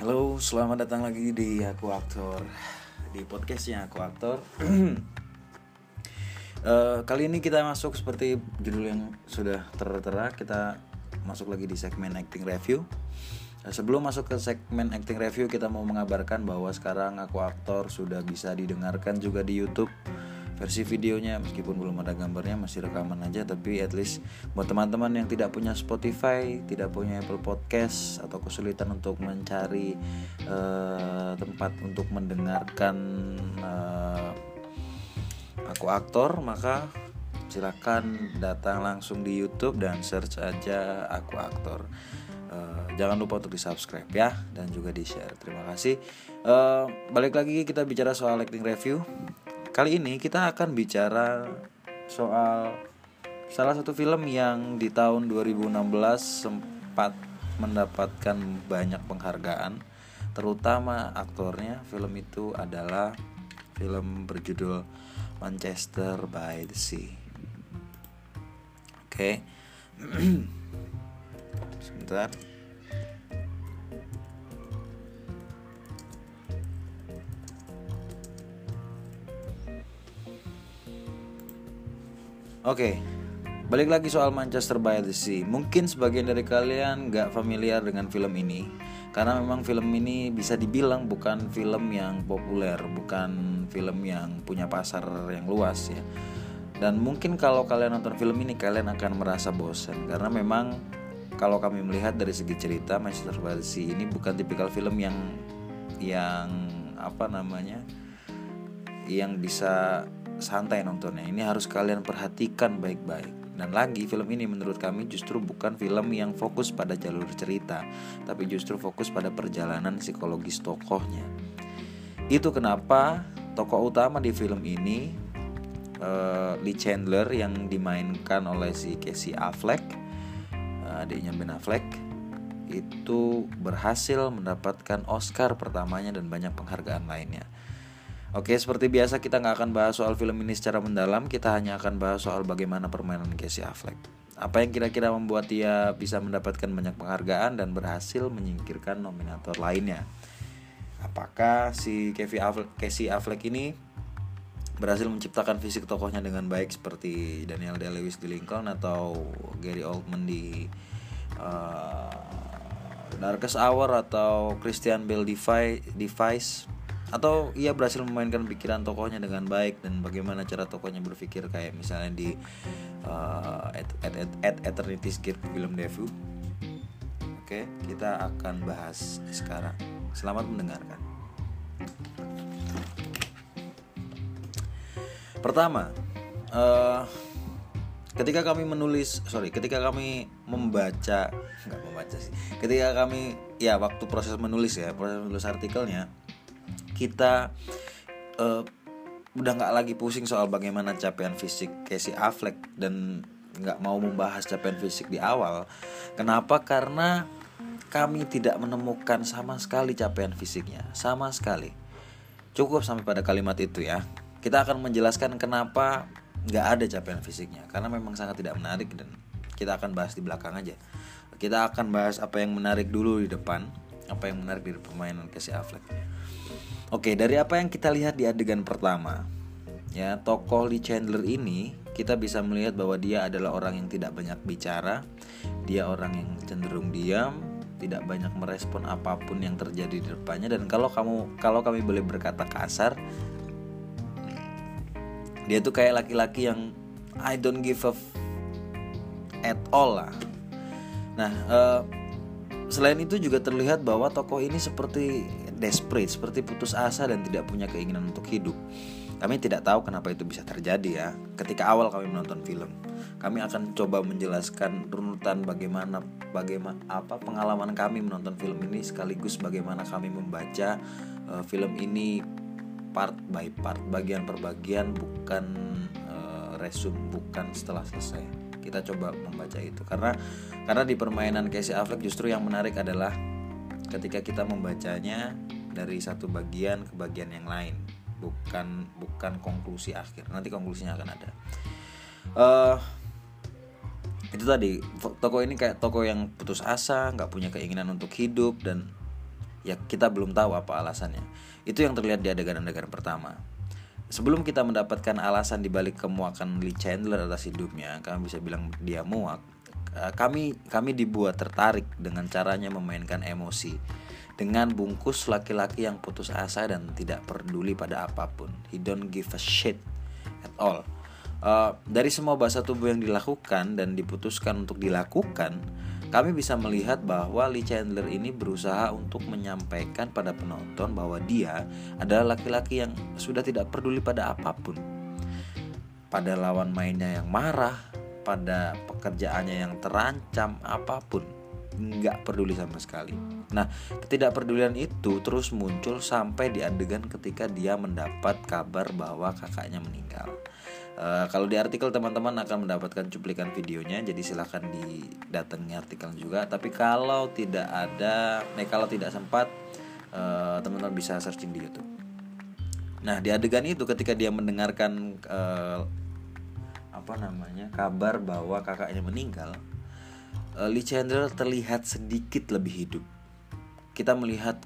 Halo, selamat datang lagi di Aku Aktor Di podcastnya Aku Aktor. Uh, Kali ini kita masuk seperti judul yang sudah tertera Kita masuk lagi di segmen acting review. Uh, Sebelum masuk ke segmen acting review Kita mau mengabarkan bahwa sekarang Aku Aktor sudah bisa didengarkan juga di Youtube versi videonya meskipun belum ada gambarnya masih rekaman aja. Tapi at least buat teman-teman yang tidak punya Spotify tidak punya Apple Podcast atau kesulitan untuk mencari uh, tempat untuk mendengarkan uh, aku aktor maka silakan datang langsung di YouTube dan search aja aku aktor. Uh, jangan lupa untuk di subscribe ya dan juga di share terima kasih. Uh, balik lagi kita bicara soal acting review Kali ini kita akan bicara soal salah satu film yang di tahun 2016 sempat mendapatkan banyak penghargaan, terutama aktornya. Film itu adalah film berjudul Manchester by the Sea. Oke. Okay. Sebentar. Oke, balik lagi soal Manchester by the Sea. Mungkin sebagian dari kalian gak familiar dengan film ini, karena memang film ini bisa dibilang bukan film yang populer, bukan film yang punya pasar yang luas ya. Dan mungkin kalau kalian nonton film ini kalian akan merasa bosan karena memang kalau kami melihat dari segi cerita Manchester by the Sea ini bukan tipikal film yang yang apa namanya yang bisa santai nontonnya. Ini harus kalian perhatikan baik-baik. Dan lagi film ini menurut kami justru bukan film yang fokus pada jalur cerita, tapi justru fokus pada perjalanan psikologis tokohnya. Itu kenapa tokoh utama di film ini uh, Lee Chandler yang dimainkan oleh si Casey Affleck, uh, adiknya Ben Affleck, itu berhasil mendapatkan Oscar pertamanya dan banyak penghargaan lainnya. Oke, seperti biasa kita nggak akan bahas soal film ini secara mendalam, kita hanya akan bahas soal bagaimana permainan Casey Affleck. Apa yang kira-kira membuat dia bisa mendapatkan banyak penghargaan dan berhasil menyingkirkan nominator lainnya? Apakah si Casey Affleck ini berhasil menciptakan fisik tokohnya dengan baik seperti Daniel Day-Lewis di Lincoln atau Gary Oldman di uh, Darkest Hour atau Christian Bale di Vice atau ia berhasil memainkan pikiran tokohnya dengan baik dan bagaimana cara tokohnya berpikir kayak misalnya di uh, at, at, at, at Gate film debut oke kita akan bahas sekarang. Selamat mendengarkan. Pertama uh, ketika kami menulis sorry ketika kami membaca nggak membaca sih. Ketika kami ya waktu proses menulis ya proses menulis artikelnya kita uh, udah nggak lagi pusing soal bagaimana capaian fisik Casey Affleck dan nggak mau membahas capaian fisik di awal. Kenapa? Karena kami tidak menemukan sama sekali capaian fisiknya, sama sekali. Cukup sampai pada kalimat itu ya. Kita akan menjelaskan kenapa nggak ada capaian fisiknya, karena memang sangat tidak menarik dan kita akan bahas di belakang aja. Kita akan bahas apa yang menarik dulu di depan, apa yang menarik di permainan Casey Affleck. Oke, dari apa yang kita lihat di adegan pertama, ya tokoh Lee Chandler ini kita bisa melihat bahwa dia adalah orang yang tidak banyak bicara, dia orang yang cenderung diam, tidak banyak merespon apa pun yang terjadi di depannya dan kalau kamu kalau kami boleh berkata kasar, dia tuh kayak laki-laki yang I don't give a at all lah. Nah, uh, selain itu juga terlihat bahwa tokoh ini seperti desperate, seperti putus asa dan tidak punya keinginan untuk hidup. Kami tidak tahu kenapa itu bisa terjadi ya. Ketika awal kami menonton film, kami akan coba menjelaskan runutan bagaimana bagaimana apa pengalaman kami menonton film ini sekaligus bagaimana kami membaca uh, film ini part by part, bagian per bagian bukan uh, resume, bukan setelah selesai. Kita coba membaca itu karena karena di permainan Casey Affleck justru yang menarik adalah ketika kita membacanya dari satu bagian ke bagian yang lain bukan bukan konklusi akhir nanti konklusinya akan ada uh, itu tadi toko ini kayak toko yang putus asa nggak punya keinginan untuk hidup dan Ya kita belum tahu apa alasannya. Itu yang terlihat di adegan-adegan pertama. Sebelum kita mendapatkan alasan dibalik kemuakan Lee Chandler atas hidupnya, kami bisa bilang dia muak. Eh, kami kami dibuat tertarik dengan caranya memainkan emosi dengan bungkus laki-laki yang putus asa dan tidak peduli pada apa pun. He don't give a shit at all. Uh, dari semua bahasa tubuh yang dilakukan dan diputuskan untuk dilakukan, kami bisa melihat bahwa Lee Chandler ini berusaha untuk menyampaikan pada penonton bahwa dia adalah laki-laki yang sudah tidak peduli pada apa pun. Pada lawan mainnya yang marah, pada pekerjaannya yang terancam apa pun nggak peduli sama sekali. Nah, ketidakpedulian itu terus muncul sampai di adegan ketika dia mendapat kabar bahwa kakaknya meninggal. Uh, kalau di artikel teman-teman akan mendapatkan cuplikan videonya, jadi silahkan didatangi artikel juga. Tapi kalau tidak ada, eh kalau tidak sempat, uh, teman-teman bisa searching di YouTube. Nah, di adegan itu ketika dia mendengarkan uh, apa namanya kabar bahwa kakaknya meninggal, Lee Chandler terlihat sedikit lebih hidup. Kita melihat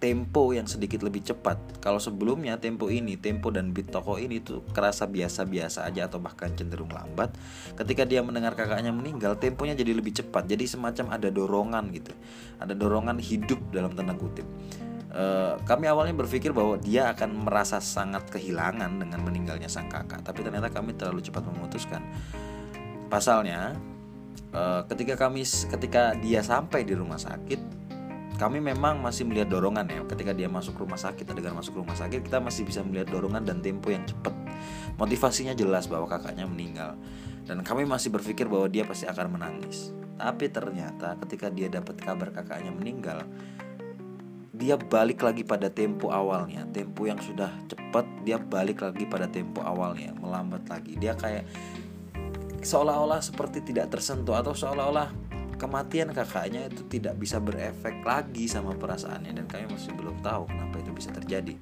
tempo yang sedikit lebih cepat. Kalau sebelumnya tempo ini, tempo dan beat toko ini tuh kerasa biasa-biasa aja atau bahkan cenderung lambat. Ketika dia mendengar kakaknya meninggal, temponya jadi lebih cepat. Jadi semacam ada dorongan gitu. Ada dorongan hidup dalam tanda kutip. Uh, kami awalnya berpikir bahwa dia akan merasa sangat kehilangan dengan meninggalnya sang kakak, tapi ternyata kami terlalu cepat memutuskan. Pasalnya, uh, ketika kami ketika dia sampai di rumah sakit kami memang masih melihat dorongan ya. Ketika dia masuk rumah sakit adegan masuk rumah sakit kita masih bisa melihat dorongan dan tempo yang cepat. Motivasinya jelas bahwa kakaknya meninggal. Dan kami masih berpikir bahwa dia pasti akan menangis. Tapi ternyata ketika dia dapat kabar kakaknya meninggal dia balik lagi pada tempo awalnya. Tempo yang sudah cepat dia balik lagi pada tempo awalnya melambat lagi. Dia kayak seolah-olah seperti tidak tersentuh atau seolah-olah kematian kakaknya itu tidak bisa berefek lagi sama perasaannya dan kami masih belum tahu kenapa itu bisa terjadi.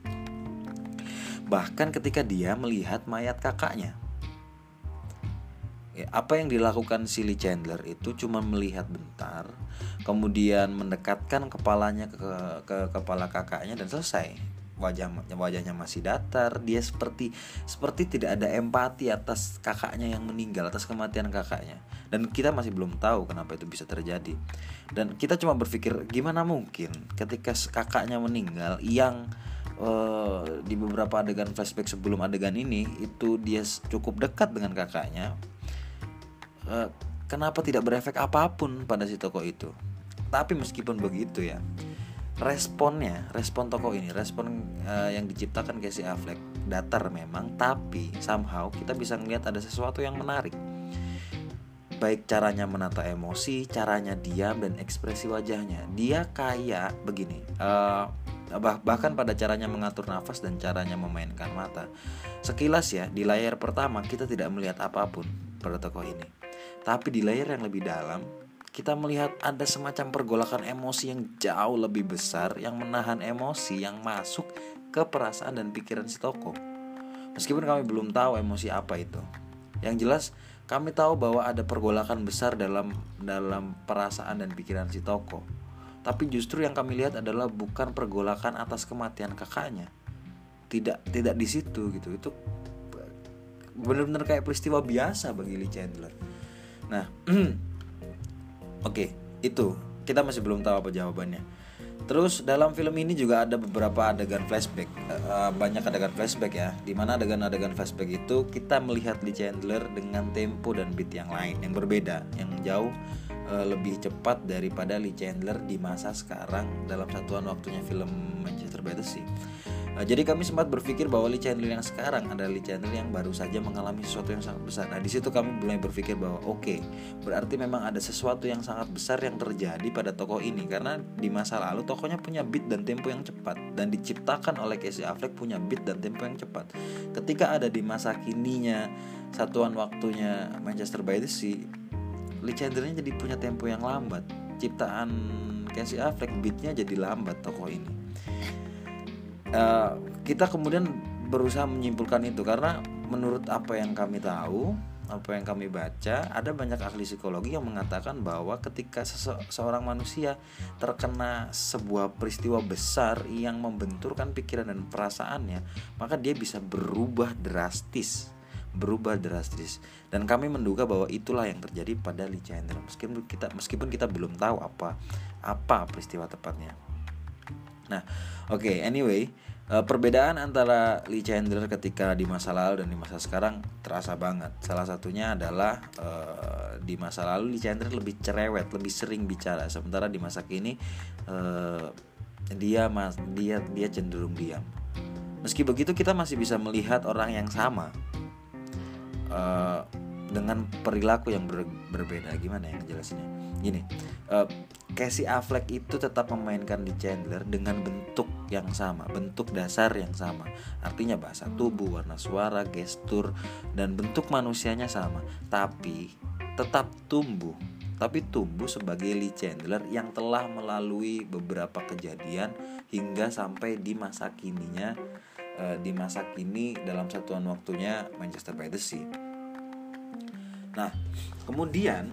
Bahkan ketika dia melihat mayat kakaknya. Ya, apa yang dilakukan Silly Chandler itu cuma melihat bentar, kemudian mendekatkan kepalanya ke, ke kepala kakaknya dan selesai wajah wajahnya masih datar dia seperti seperti tidak ada empati atas kakaknya yang meninggal atas kematian kakaknya. Dan kita masih belum tahu kenapa itu bisa terjadi. Dan kita cuma berpikir gimana mungkin ketika kakaknya meninggal yang uh, di beberapa adegan flashback sebelum adegan ini itu dia cukup dekat dengan kakaknya uh, kenapa tidak berefek apa pun pada si tokoh itu? Tapi meskipun begitu ya responnya respon tokoh ini respon uh, yang diciptakan Casey Affleck datar memang tapi somehow kita bisa melihat ada sesuatu yang menarik. Baik caranya menata emosi caranya diam dan ekspresi wajahnya. Dia kayak begini uh, bah bahkan pada caranya mengatur nafas dan caranya memainkan mata. Sekilas ya di layar pertama kita tidak melihat apa pun pada tokoh ini. Tapi di layar yang lebih dalam kita melihat ada semacam pergolakan emosi yang jauh lebih besar yang menahan emosi yang masuk ke perasaan dan pikiran si tokoh. Meskipun kami belum tahu emosi apa itu. Yang jelas kami tahu bahwa ada pergolakan besar dalam dalam perasaan dan pikiran si tokoh. Tapi justru yang kami lihat adalah bukan pergolakan atas kematian kakaknya. Tidak tidak di situ gitu. Itu benar-benar kayak peristiwa biasa bagi Lee Chandler. Nah, Oke, itu kita masih belum tahu apa jawabannya. Terus dalam film ini juga ada beberapa adegan flashback, uh, banyak adegan flashback ya. Di mana adegan-adegan flashback itu kita melihat Lee Chandler dengan tempo dan beat yang lain, yang berbeda, yang jauh uh, lebih cepat daripada Lee Chandler di masa sekarang dalam satuan waktunya film Manchester by the Sea. Nah, jadi kami sempat berpikir bahwa Lee Chandler yang sekarang adalah Lee Chandler yang baru saja mengalami sesuatu yang sangat besar. Nah, di situ kami mulai berpikir bahwa oke, okay, berarti memang ada sesuatu yang sangat besar yang terjadi pada tokoh ini karena di masa lalu tokohnya punya beat dan tempo yang cepat dan diciptakan oleh Casey Affleck punya beat dan tempo yang cepat. Ketika ada di masa kininya satuan waktunya Manchester by the Sea, Lee Chandlernya jadi punya tempo yang lambat. Ciptaan Casey Affleck beatnya jadi lambat tokoh ini uh, kita kemudian berusaha menyimpulkan itu karena menurut apa yang kami tahu apa yang kami baca ada banyak ahli psikologi yang mengatakan bahwa ketika sese- seorang manusia terkena sebuah peristiwa besar yang membenturkan pikiran dan perasaannya maka dia bisa berubah drastis berubah drastis. Dan kami menduga bahwa itulah yang terjadi pada Lee Chandler meskipun kita meskipun kita belum tahu apa apa peristiwa tepatnya nah oke okay, anyway uh, perbedaan antara Lee Chandler ketika di masa lalu dan di masa sekarang terasa banget. Salah satunya adalah uh, di masa lalu Lee Chandler lebih cerewet lebih sering bicara. Sementara di masa kini uh, dia mas dia dia cenderung diam. Meski begitu kita masih bisa melihat orang yang sama uh, dengan perilaku yang ber, berbeda. Gimana yang jelasinnya gini uh, Casey Affleck itu tetap memainkan di Chandler dengan bentuk yang sama, bentuk dasar yang sama. Artinya bahasa tubuh, warna suara, gestur, dan bentuk manusianya sama. Tapi tetap tumbuh. Tapi tumbuh sebagai Lee Chandler yang telah melalui beberapa kejadian hingga sampai di masa kininya eh, di masa kini dalam satuan waktunya Manchester by the. Nah, kemudian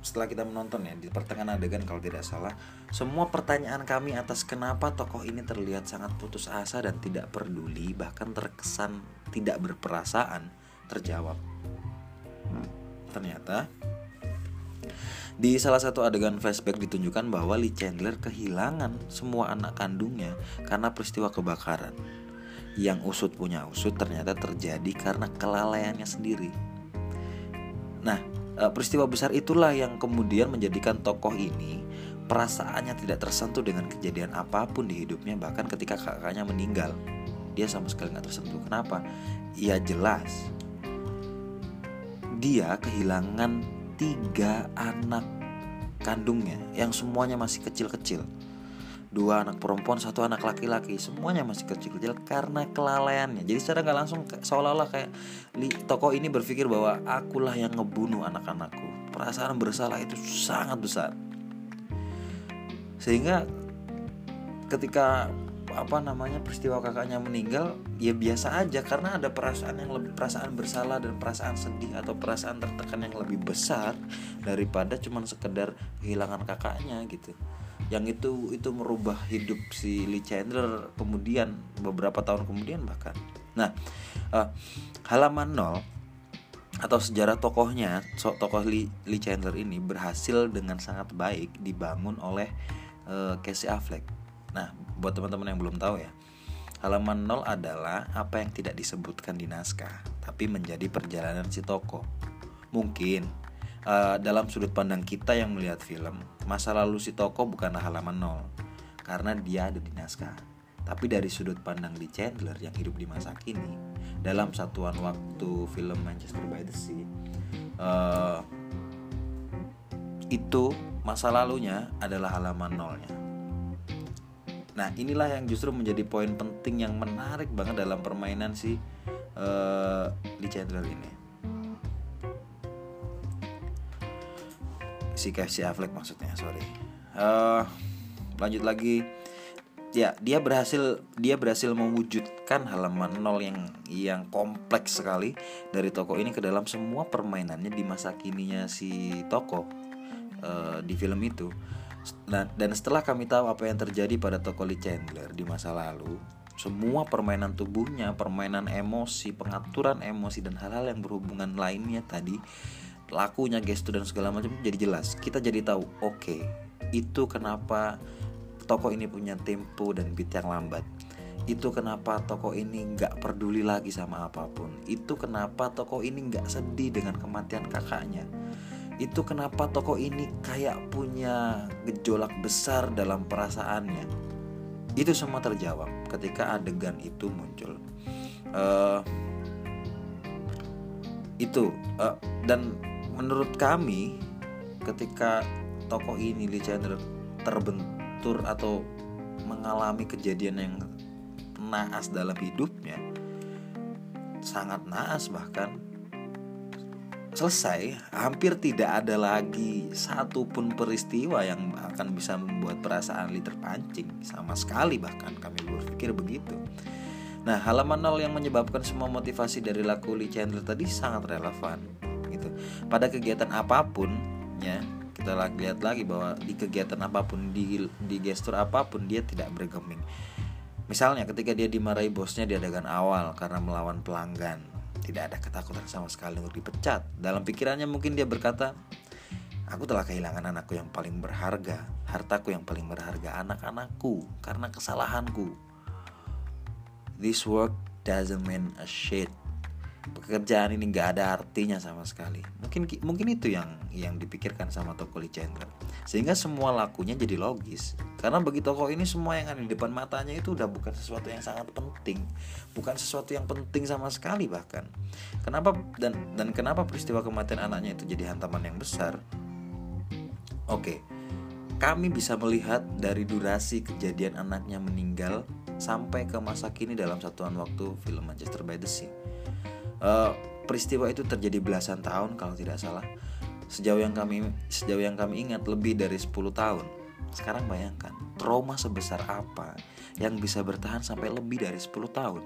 setelah kita menonton ya di pertengahan adegan kalau tidak salah semua pertanyaan kami atas kenapa tokoh ini terlihat sangat putus asa dan tidak peduli bahkan terkesan tidak berperasaan terjawab ternyata di salah satu adegan flashback ditunjukkan bahwa Lee Chandler kehilangan semua anak kandungnya karena peristiwa kebakaran. Yang usut punya usut ternyata terjadi karena kelalaiannya sendiri. Nah, peristiwa besar itulah yang kemudian menjadikan tokoh ini perasaannya tidak tersentuh dengan kejadian apa pun di hidupnya bahkan ketika kakaknya meninggal dia sama sekali nggak tersentuh. Kenapa? Ya jelas dia kehilangan tiga anak kandungnya yang semuanya masih kecil-kecil dua anak perempuan satu anak laki-laki. Semuanya masih kecil-kecil karena kelalaiannya. Jadi secara nggak langsung seolah-olah kayak li, tokoh ini berpikir bahwa akulah yang ngebunuh anak-anakku. Perasaan bersalah itu sangat besar. Sehingga ketika apa namanya peristiwa kakaknya meninggal ya biasa aja. Karena ada perasaan yang lebih perasaan bersalah dan perasaan sedih atau perasaan tertekan yang lebih besar daripada cuman sekedar kehilangan kakaknya gitu yang itu itu merubah hidup si Lee Chandler kemudian beberapa tahun kemudian bahkan. Nah uh, halaman nol atau sejarah tokohnya tokoh Lee, Lee Chandler ini berhasil dengan sangat baik dibangun oleh uh, Casey Affleck. Nah buat teman-teman yang belum tahu ya halaman nol adalah apa yang tidak disebutkan di naskah tapi menjadi perjalanan si tokoh. Mungkin uh, dalam sudut pandang kita yang melihat film, masa lalu si tokoh bukanlah halaman nol karena dia ada di naskah. Tapi dari sudut pandang di Chandler yang hidup di masa kini, dalam satuan waktu film Manchester by the Sea, uh, itu masa lalunya adalah halaman nolnya. Nah inilah yang justru menjadi poin penting yang menarik banget dalam permainan si uh, Lee Chandler ini. Si Casey Affleck maksudnya sorry. Uh, lanjut lagi. Ya dia berhasil dia berhasil mewujudkan halaman nol yang yang kompleks sekali dari toko ini ke dalam semua permainannya di masa kininya si toko uh, di film itu. Dan, dan setelah kami tahu apa yang terjadi pada toko Lee Chandler di masa lalu semua permainan tubuhnya, permainan emosi, pengaturan emosi dan hal-hal yang berhubungan lainnya tadi lakunya gestur dan segala macam jadi jelas. Kita jadi tahu oke okay, itu kenapa toko ini punya tempo dan beat yang lambat. Itu kenapa toko ini nggak peduli lagi sama apa pun. Itu kenapa toko ini nggak sedih dengan kematian kakaknya. Itu kenapa toko ini kayak punya gejolak besar dalam perasaannya. Itu semua terjawab ketika adegan itu muncul. Uh, itu uh, dan menurut kami ketika tokoh ini Lee Chandler terbentur atau mengalami kejadian yang naas dalam hidupnya sangat naas bahkan selesai. Hampir tidak ada lagi satupun peristiwa yang akan bisa membuat perasaan Lee terpancing. Sama sekali bahkan kami berpikir begitu. Nah halaman nol yang menyebabkan semua motivasi dari laku Lee Chandler tadi sangat relevan pada kegiatan apa pun ya kita lihat lagi bahwa di kegiatan apa pun di di gestur apa pun dia tidak bergeming misalnya ketika dia dimarahi bosnya di adegan awal karena melawan pelanggan tidak ada ketakutan sama sekali untuk dipecat dalam pikirannya mungkin dia berkata Aku telah kehilangan anakku yang paling berharga, hartaku yang paling berharga, anak-anakku karena kesalahanku. This work doesn't mean a shit. Pekerjaan ini gak ada artinya sama sekali. Mungkin mungkin itu yang yang dipikirkan sama toko Lee. Sehingga semua lakunya jadi logis. Karena bagi toko ini semua yang ada di depan matanya itu udah bukan sesuatu yang sangat penting, bukan sesuatu yang penting sama sekali bahkan. Kenapa dan dan kenapa peristiwa kematian anaknya itu jadi hantaman yang besar? Oke, kami bisa melihat dari durasi kejadian anaknya meninggal sampai ke masa kini dalam satuan waktu film Manchester by the Sea. Uh, peristiwa itu terjadi belasan tahun kalau tidak salah. Sejauh yang kami sejauh yang kami ingat lebih dari 10 tahun. Sekarang bayangkan, trauma sebesar apa yang bisa bertahan sampai lebih dari 10 tahun.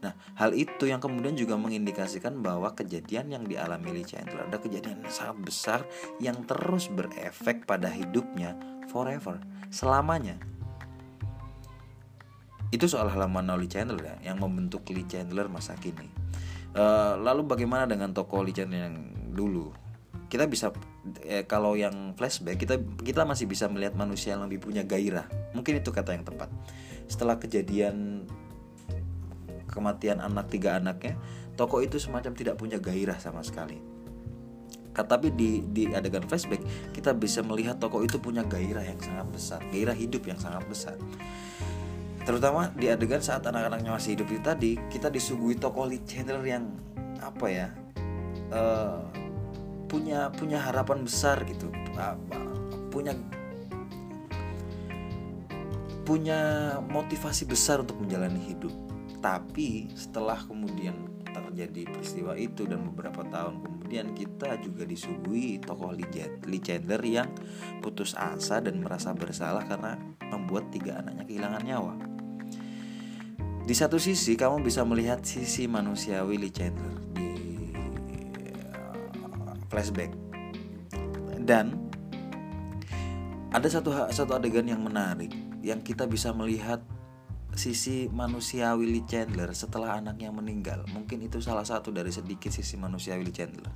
Nah, hal itu yang kemudian juga mengindikasikan bahwa kejadian yang dialami Lee Chandler ada kejadian yang sangat besar yang terus berefek pada hidupnya forever, selamanya. Itu soal halaman Lee Chandler ya, yang membentuk Lee Chandler masa kini. Uh, lalu bagaimana dengan toko Chandler yang dulu? Kita bisa eh, kalau yang flashback kita kita masih bisa melihat manusia yang lebih punya gairah. Mungkin itu kata yang tepat. Setelah kejadian kematian anak tiga anaknya, toko itu semacam tidak punya gairah sama sekali. Tapi di di adegan flashback kita bisa melihat toko itu punya gairah yang sangat besar, gairah hidup yang sangat besar. Terutama di adegan saat anak-anaknya masih hidup itu tadi, kita disuguhi toko Lee Chandler yang apa ya, uh, punya punya harapan besar gitu, punya punya motivasi besar untuk menjalani hidup tapi setelah kemudian terjadi peristiwa itu dan beberapa tahun kemudian kita juga disuguhi tokoh Lee Chandler yang putus asa dan merasa bersalah karena membuat tiga anaknya kehilangan nyawa. Di satu sisi kamu bisa melihat sisi manusiawi Lee Chandler di uh, flashback dan ada satu satu adegan yang menarik yang kita bisa melihat sisi manusia Willy Chandler setelah anaknya meninggal. Mungkin itu salah satu dari sedikit sisi manusia Willy Chandler.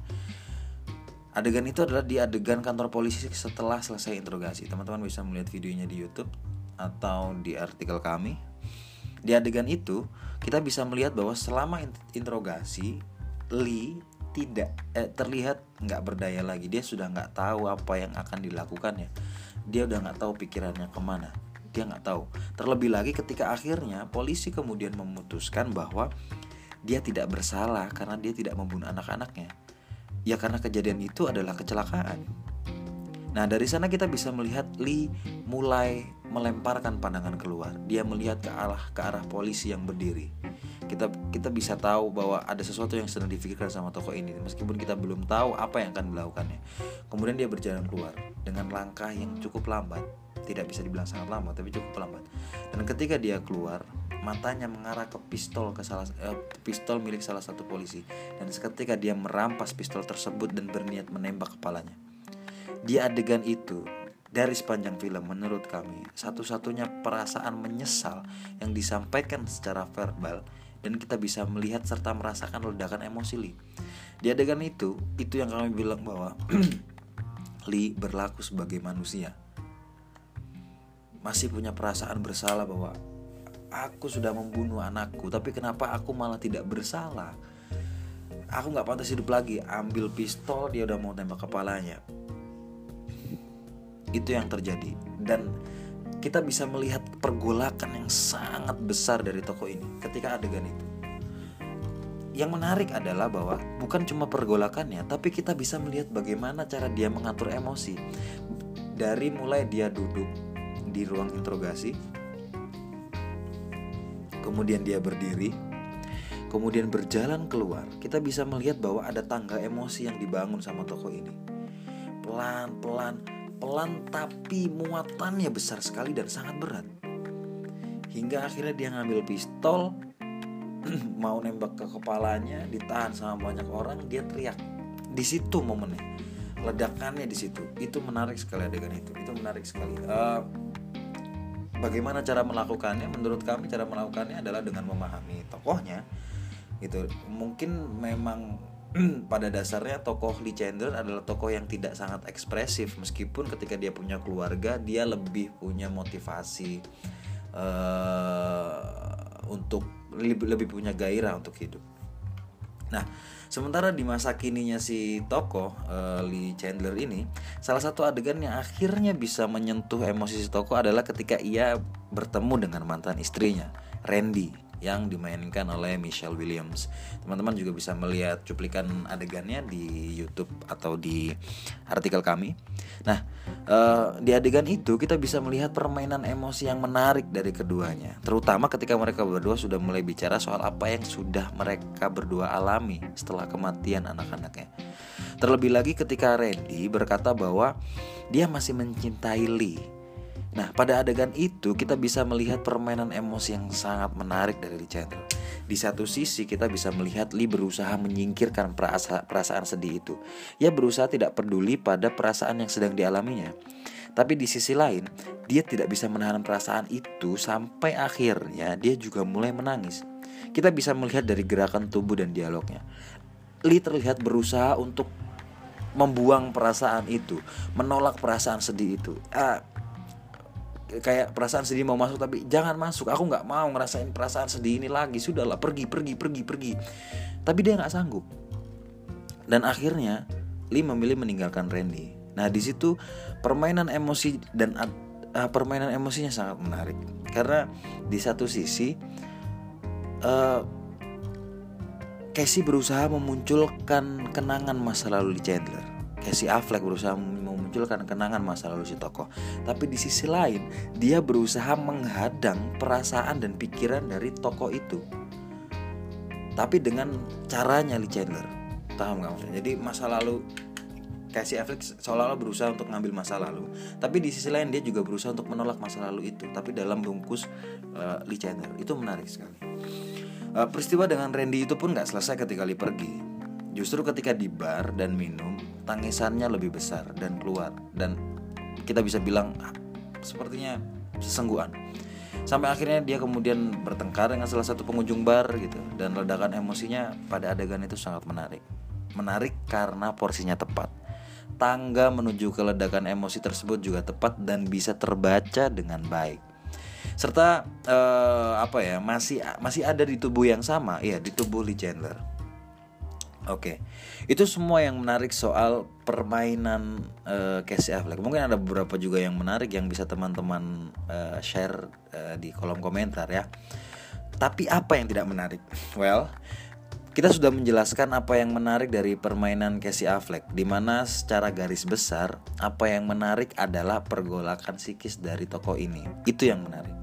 Adegan itu adalah di adegan kantor polisi setelah selesai interogasi. Teman-teman bisa melihat videonya di YouTube atau di artikel kami. Di adegan itu kita bisa melihat bahwa selama interogasi Lee tidak eh, terlihat nggak berdaya lagi. Dia sudah nggak tahu apa yang akan dilakukannya. Dia udah nggak tahu pikirannya ke mana dia nggak tahu terlebih lagi ketika akhirnya polisi kemudian memutuskan bahwa dia tidak bersalah karena dia tidak membunuh anak-anaknya ya karena kejadian itu adalah kecelakaan nah dari sana kita bisa melihat Lee mulai melemparkan pandangan keluar. Dia melihat ke arah ke arah polisi yang berdiri. Kita kita bisa tahu bahwa ada sesuatu yang sedang difikirkan sama tokoh ini meskipun kita belum tahu apa yang akan dilakukannya. Kemudian dia berjalan keluar dengan langkah yang cukup lambat. Tidak bisa dibilang sangat lambat tapi cukup lambat. Dan ketika dia keluar matanya mengarah ke pistol ke salah eh, pistol milik salah satu polisi. Dan seketika dia merampas pistol tersebut dan berniat menembak kepalanya di adegan itu dari sepanjang film menurut kami satu-satunya perasaan menyesal yang disampaikan secara verbal dan kita bisa melihat serta merasakan ledakan emosi Lee. Di adegan itu, itu yang kami bilang bahwa Lee berlaku sebagai manusia. Masih punya perasaan bersalah bahwa aku sudah membunuh anakku tapi kenapa aku malah tidak bersalah? Aku nggak pantas hidup lagi. Ambil pistol dia udah mau tembak kepalanya itu yang terjadi dan kita bisa melihat pergolakan yang sangat besar dari toko ini ketika adegan itu yang menarik adalah bahwa bukan cuma pergolakannya tapi kita bisa melihat bagaimana cara dia mengatur emosi dari mulai dia duduk di ruang interogasi. Kemudian dia berdiri, kemudian berjalan keluar. Kita bisa melihat bahwa ada tangga emosi yang dibangun sama toko ini. Pelan-pelan, pelan tapi muatannya besar sekali dan sangat berat. Hingga akhirnya dia ngambil pistol, mau nembak ke kepalanya, ditahan sama banyak orang, dia teriak. Di situ momennya. Ledakannya di situ. Itu menarik sekali adegan itu. Itu menarik sekali. Uh, bagaimana cara melakukannya? Menurut kami cara melakukannya adalah dengan memahami tokohnya. Gitu mungkin memang pada dasarnya tokoh Lee Chandler adalah tokoh yang tidak sangat ekspresif meskipun ketika dia punya keluarga dia lebih punya motivasi uh, untuk lebih, punya gairah untuk hidup. Nah, sementara di masa kininya si tokoh uh, Lee Chandler ini, salah satu adegan yang akhirnya bisa menyentuh emosi si tokoh adalah ketika ia bertemu dengan mantan istrinya, Randy yang dimainkan oleh Michelle Williams. Teman-teman juga bisa melihat cuplikan adegannya di YouTube atau di artikel kami. Nah, uh, di adegan itu kita bisa melihat permainan emosi yang menarik dari keduanya, terutama ketika mereka berdua sudah mulai bicara soal apa yang sudah mereka berdua alami setelah kematian anak-anaknya. Terlebih lagi ketika Randy berkata bahwa dia masih mencintai Lee Nah, pada adegan itu kita bisa melihat permainan emosi yang sangat menarik dari Lee Chandler. Di satu sisi kita bisa melihat Lee berusaha menyingkirkan perasa perasaan sedih itu. Ia berusaha tidak peduli pada perasaan yang sedang dialaminya. Tapi di sisi lain, dia tidak bisa menahan perasaan itu sampai akhirnya dia juga mulai menangis. Kita bisa melihat dari gerakan tubuh dan dialognya. Lee terlihat berusaha untuk membuang perasaan itu, menolak perasaan sedih itu. Uh, kayak perasaan sedih mau masuk tapi jangan masuk. Aku nggak mau ngerasain perasaan sedih ini lagi. Sudahlah pergi pergi pergi pergi. Tapi dia nggak sanggup. Dan akhirnya Lee memilih meninggalkan Randy. Nah di situ permainan emosi dan uh, permainan emosinya sangat menarik. Karena di satu sisi uh, Casey berusaha memunculkan kenangan masa lalu di Chandler Casey Affleck berusaha memunculkan kenangan masa lalu si tokoh. Tapi di sisi lain, dia berusaha menghadang perasaan dan pikiran dari tokoh itu. Tapi dengan caranya Lee Chandler. Paham gak maksudnya? Jadi masa lalu Casey Affleck seolah-olah berusaha untuk ngambil masa lalu, tapi di sisi lain dia juga berusaha untuk menolak masa lalu itu, tapi dalam bungkus uh, Lee Chandler. Itu menarik sekali. Uh, peristiwa dengan Randy itu pun nggak selesai ketika Lee pergi. Justru ketika di bar dan minum, tangisannya lebih besar dan keluar. Dan kita bisa bilang sepertinya sesengguhan sampai akhirnya dia kemudian bertengkar dengan salah satu pengunjung bar gitu. Dan ledakan emosinya pada adegan itu sangat menarik. Menarik karena porsinya tepat. Tangga menuju ke ledakan emosi tersebut juga tepat dan bisa terbaca dengan baik. Serta eh, apa ya masih masih ada di tubuh yang sama. Ya di tubuh Lee Chandler Oke, okay. itu semua yang menarik soal permainan uh, Casey Affleck. Mungkin ada beberapa juga yang menarik yang bisa teman-teman uh, share uh, di kolom komentar ya. Tapi apa yang tidak menarik? Well, kita sudah menjelaskan apa yang menarik dari permainan Casey Affleck, di mana secara garis besar apa yang menarik adalah pergolakan psikis dari tokoh ini. Itu yang menarik.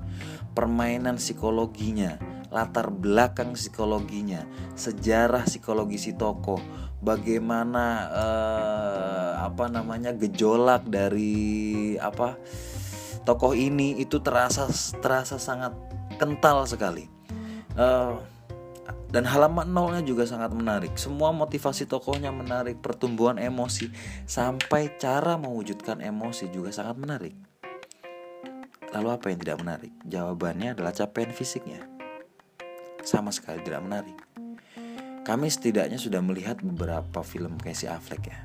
Permainan psikologinya, latar belakang psikologinya, sejarah psikologi si tokoh, bagaimana uh, apa namanya gejolak dari apa tokoh ini itu terasa terasa sangat kental sekali. Uh, dan halaman nolnya juga sangat menarik. Semua motivasi tokohnya menarik, pertumbuhan emosi sampai cara mewujudkan emosi juga sangat menarik. Lalu apa yang tidak menarik? Jawabannya adalah capaian fisiknya sama sekali tidak menarik. Kami setidaknya sudah melihat beberapa film Casey Affleck ya.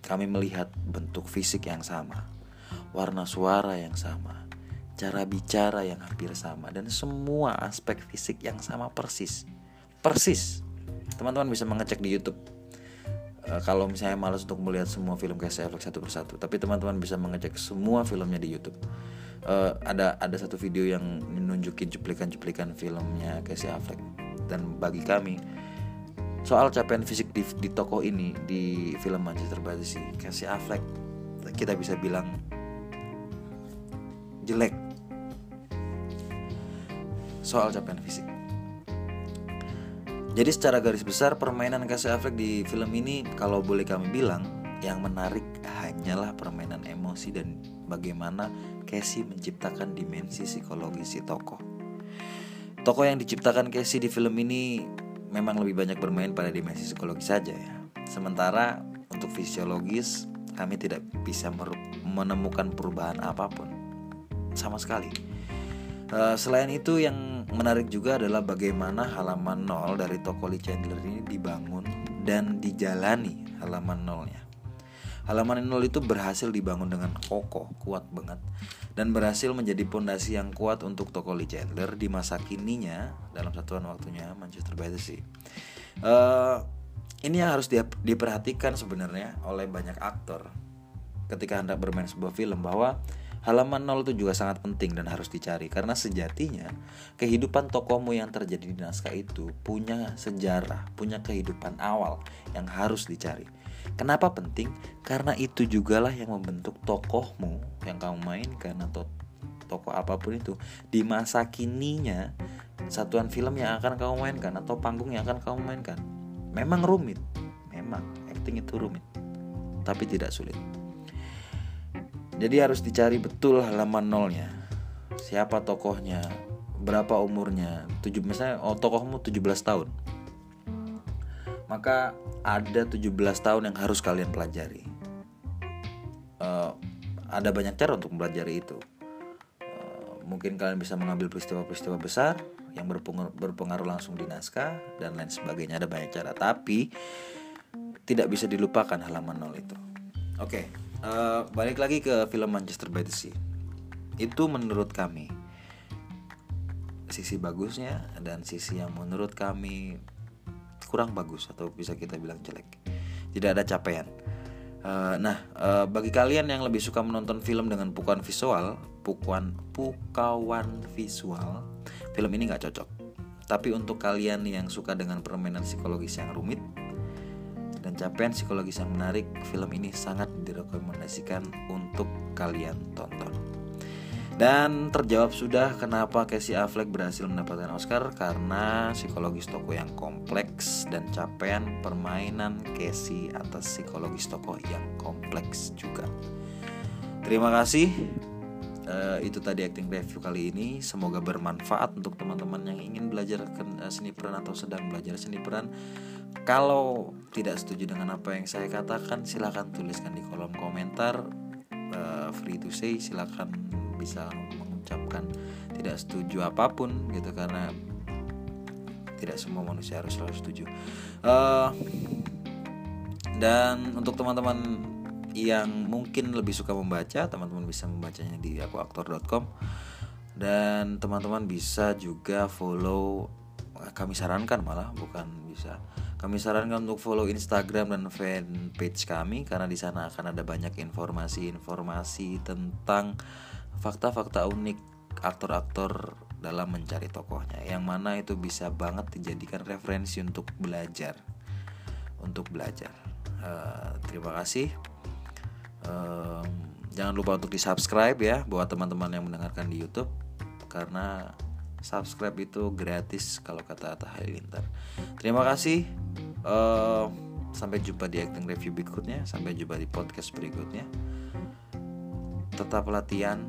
Kami melihat bentuk fisik yang sama, warna suara yang sama, cara bicara yang hampir sama, dan semua aspek fisik yang sama persis. Persis. Teman-teman bisa mengecek di YouTube. E, kalau misalnya malas untuk melihat semua film Casey Affleck satu persatu, tapi teman-teman bisa mengecek semua filmnya di YouTube. Uh, ada ada satu video yang menunjukin cuplikan-cuplikan filmnya Casey Affleck. Dan bagi kami soal capaian fisik di, di toko ini di film Manchester by the Sea Casey Affleck kita bisa bilang jelek. Soal capaian fisik jadi secara garis besar permainan Casey Affleck di film ini kalau boleh kami bilang yang menarik hanyalah permainan emosi dan bagaimana Casey menciptakan dimensi psikologi si tokoh. Tokoh yang diciptakan Casey di film ini memang lebih banyak bermain pada dimensi psikologi saja ya. sementara untuk fisiologis kami tidak bisa menemukan perubahan apa pun sama sekali. Uh, selain itu yang menarik juga adalah bagaimana halaman nol dari toko Lee Chandler ini dibangun dan dijalani halaman nolnya. Halaman nol itu berhasil dibangun dengan kokoh, kuat banget dan berhasil menjadi pondasi yang kuat untuk toko Lee Chandler di masa kininya dalam satuan waktunya Manchester by the Sea. Uh, ini yang harus diperhatikan sebenarnya oleh banyak aktor ketika hendak bermain sebuah film bahwa Halaman nol itu juga sangat penting dan harus dicari karena sejatinya kehidupan tokohmu yang terjadi di naskah itu punya sejarah, punya kehidupan awal yang harus dicari. Kenapa penting? Karena itu jugalah yang membentuk tokohmu yang kamu mainkan atau tokoh apa pun itu di masa kininya satuan film yang akan kamu mainkan atau panggung yang akan kamu mainkan. Memang rumit, memang acting itu rumit, tapi tidak sulit. Jadi harus dicari betul halaman nolnya. Siapa tokohnya, berapa umurnya, tujuh misalnya oh tokohmu 17 tahun. Maka ada 17 tahun yang harus kalian pelajari. Uh, ada banyak cara untuk mempelajari itu. Uh, mungkin kalian bisa mengambil peristiwa-peristiwa besar yang berpengaruh, berpengaruh langsung di naskah dan lain sebagainya. Ada banyak cara, tapi tidak bisa dilupakan halaman nol itu. Oke. Okay uh, balik lagi ke film Manchester by the Sea. Itu menurut kami sisi bagusnya dan sisi yang menurut kami kurang bagus atau bisa kita bilang jelek. Tidak ada capaian. Uh, nah uh, bagi kalian yang lebih suka menonton film dengan pukuan visual pukuan pukawan visual film ini nggak cocok. Tapi untuk kalian yang suka dengan permainan psikologis yang rumit capaian psikologis yang menarik, film ini sangat direkomendasikan untuk kalian tonton. Dan terjawab sudah kenapa Casey Affleck berhasil mendapatkan Oscar karena psikologis tokoh yang kompleks dan capaian permainan Casey atas psikologis tokoh yang kompleks juga. Terima kasih. Uh, itu tadi acting review kali ini. Semoga bermanfaat untuk teman-teman yang ingin belajar eh, seni peran atau sedang belajar seni peran kalau tidak setuju dengan apa yang saya katakan, silahkan tuliskan di kolom komentar. Uh, free to say, silahkan bisa mengucapkan tidak setuju apa pun gitu karena tidak semua manusia harus selalu setuju. Uh, dan untuk teman-teman yang mungkin lebih suka membaca, teman-teman bisa membacanya di akuaktor.com dan teman-teman bisa juga follow kami sarankan malah bukan bisa kami sarankan untuk follow Instagram dan fanpage kami karena di sana akan ada banyak informasi-informasi tentang fakta-fakta unik aktor-aktor dalam mencari tokohnya. Yang mana itu bisa banget dijadikan referensi untuk belajar. Untuk belajar. Uh, terima kasih. Uh, jangan lupa untuk di subscribe ya buat teman-teman yang mendengarkan di YouTube. Karena subscribe itu gratis kalau kata Atta Halilintar terima kasih uh, sampai jumpa di acting review berikutnya sampai jumpa di podcast berikutnya. Tetap latihan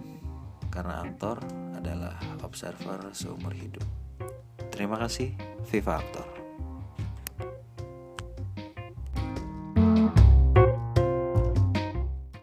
karena aktor adalah observer seumur hidup. Terima kasih Viva Aktor